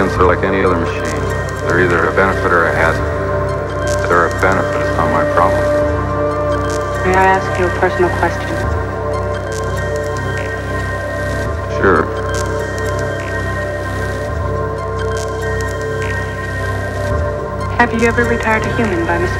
Americans are like any other machine. They're either a benefit or a hazard. They're a benefit, it's not my problem. May I ask you a personal question? Sure. Have you ever retired a human by mistake?